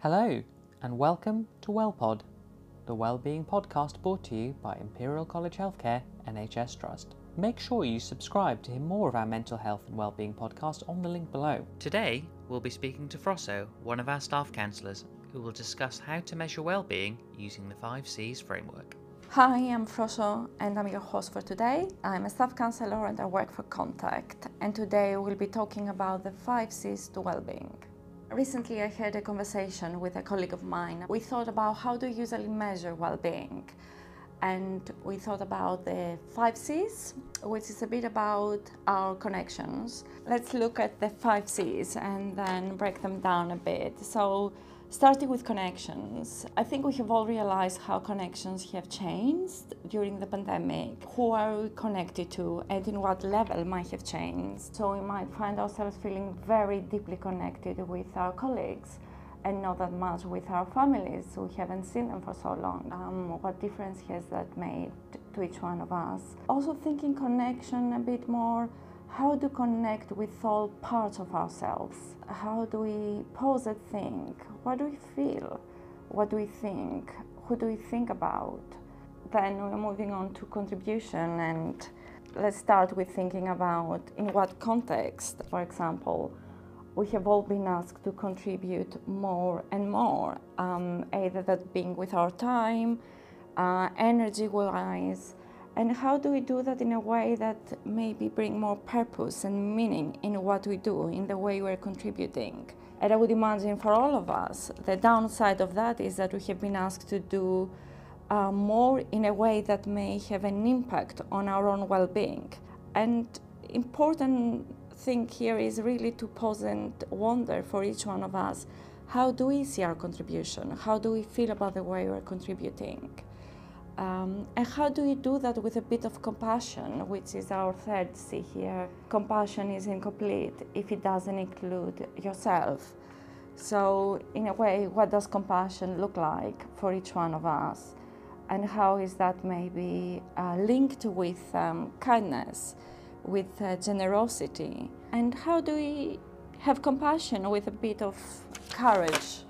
Hello, and welcome to WellPod, the wellbeing podcast brought to you by Imperial College Healthcare NHS Trust. Make sure you subscribe to hear more of our mental health and wellbeing podcast on the link below. Today, we'll be speaking to Frosso, one of our staff counsellors, who will discuss how to measure wellbeing using the 5 Cs framework. Hi, I'm Froso and I'm your host for today. I'm a staff counselor and I work for Contact. And today we'll be talking about the 5 Cs to well-being. Recently, I had a conversation with a colleague of mine. We thought about how you usually measure well-being, and we thought about the five C's, which is a bit about our connections. Let's look at the five C's and then break them down a bit. So, starting with connections, I think we have all realized how connections have changed during the pandemic. Who are we connected to, and in what level might have changed? So, we might find ourselves feeling very deeply connected with our colleagues and not that much with our families. We haven't seen them for so long. Um, what difference has that made to each one of us? Also, thinking connection a bit more. How to connect with all parts of ourselves? How do we pause and think? What do we feel? What do we think? Who do we think about? Then we're moving on to contribution, and let's start with thinking about in what context, for example we have all been asked to contribute more and more, um, either that being with our time, uh, energy wise, and how do we do that in a way that maybe bring more purpose and meaning in what we do, in the way we're contributing. And I would imagine for all of us, the downside of that is that we have been asked to do uh, more in a way that may have an impact on our own well-being. And important thing here is really to pause and wonder for each one of us how do we see our contribution? How do we feel about the way we're contributing? Um, and how do we do that with a bit of compassion, which is our third C here? Compassion is incomplete if it doesn't include yourself. So, in a way, what does compassion look like for each one of us? And how is that maybe uh, linked with um, kindness? with uh, generosity? And how do we have compassion with a bit of courage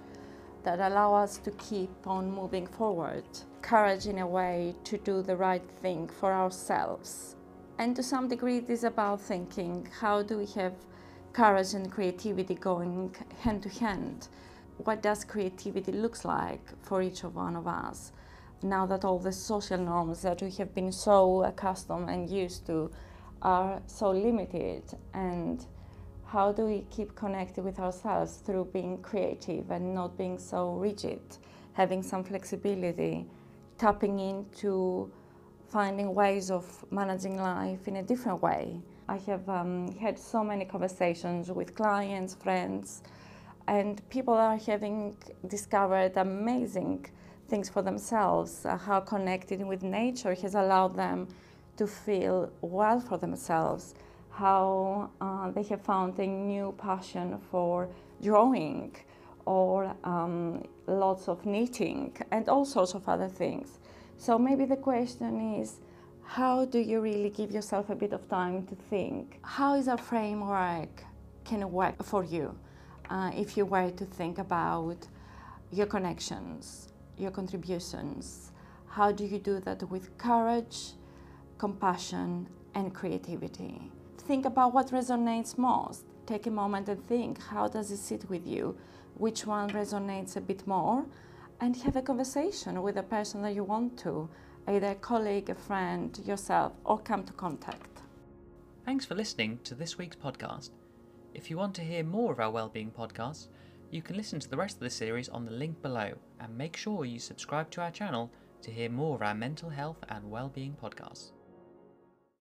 that allow us to keep on moving forward? Courage in a way to do the right thing for ourselves. And to some degree, it is about thinking how do we have courage and creativity going hand to hand? What does creativity looks like for each of one of us? Now that all the social norms that we have been so accustomed and used to are so limited and how do we keep connected with ourselves through being creative and not being so rigid, having some flexibility, tapping into finding ways of managing life in a different way. I have um, had so many conversations with clients, friends, and people are having discovered amazing things for themselves, uh, how connected with nature has allowed them to feel well for themselves, how uh, they have found a new passion for drawing or um, lots of knitting and all sorts of other things. So maybe the question is, how do you really give yourself a bit of time to think? How is a framework can work for you uh, if you were to think about your connections, your contributions? How do you do that with courage, compassion, and creativity. Think about what resonates most. Take a moment and think how does it sit with you? Which one resonates a bit more? And have a conversation with the person that you want to, either a colleague, a friend, yourself, or come to contact. Thanks for listening to this week's podcast. If you want to hear more of our wellbeing podcasts, you can listen to the rest of the series on the link below and make sure you subscribe to our channel to hear more of our mental health and wellbeing podcasts.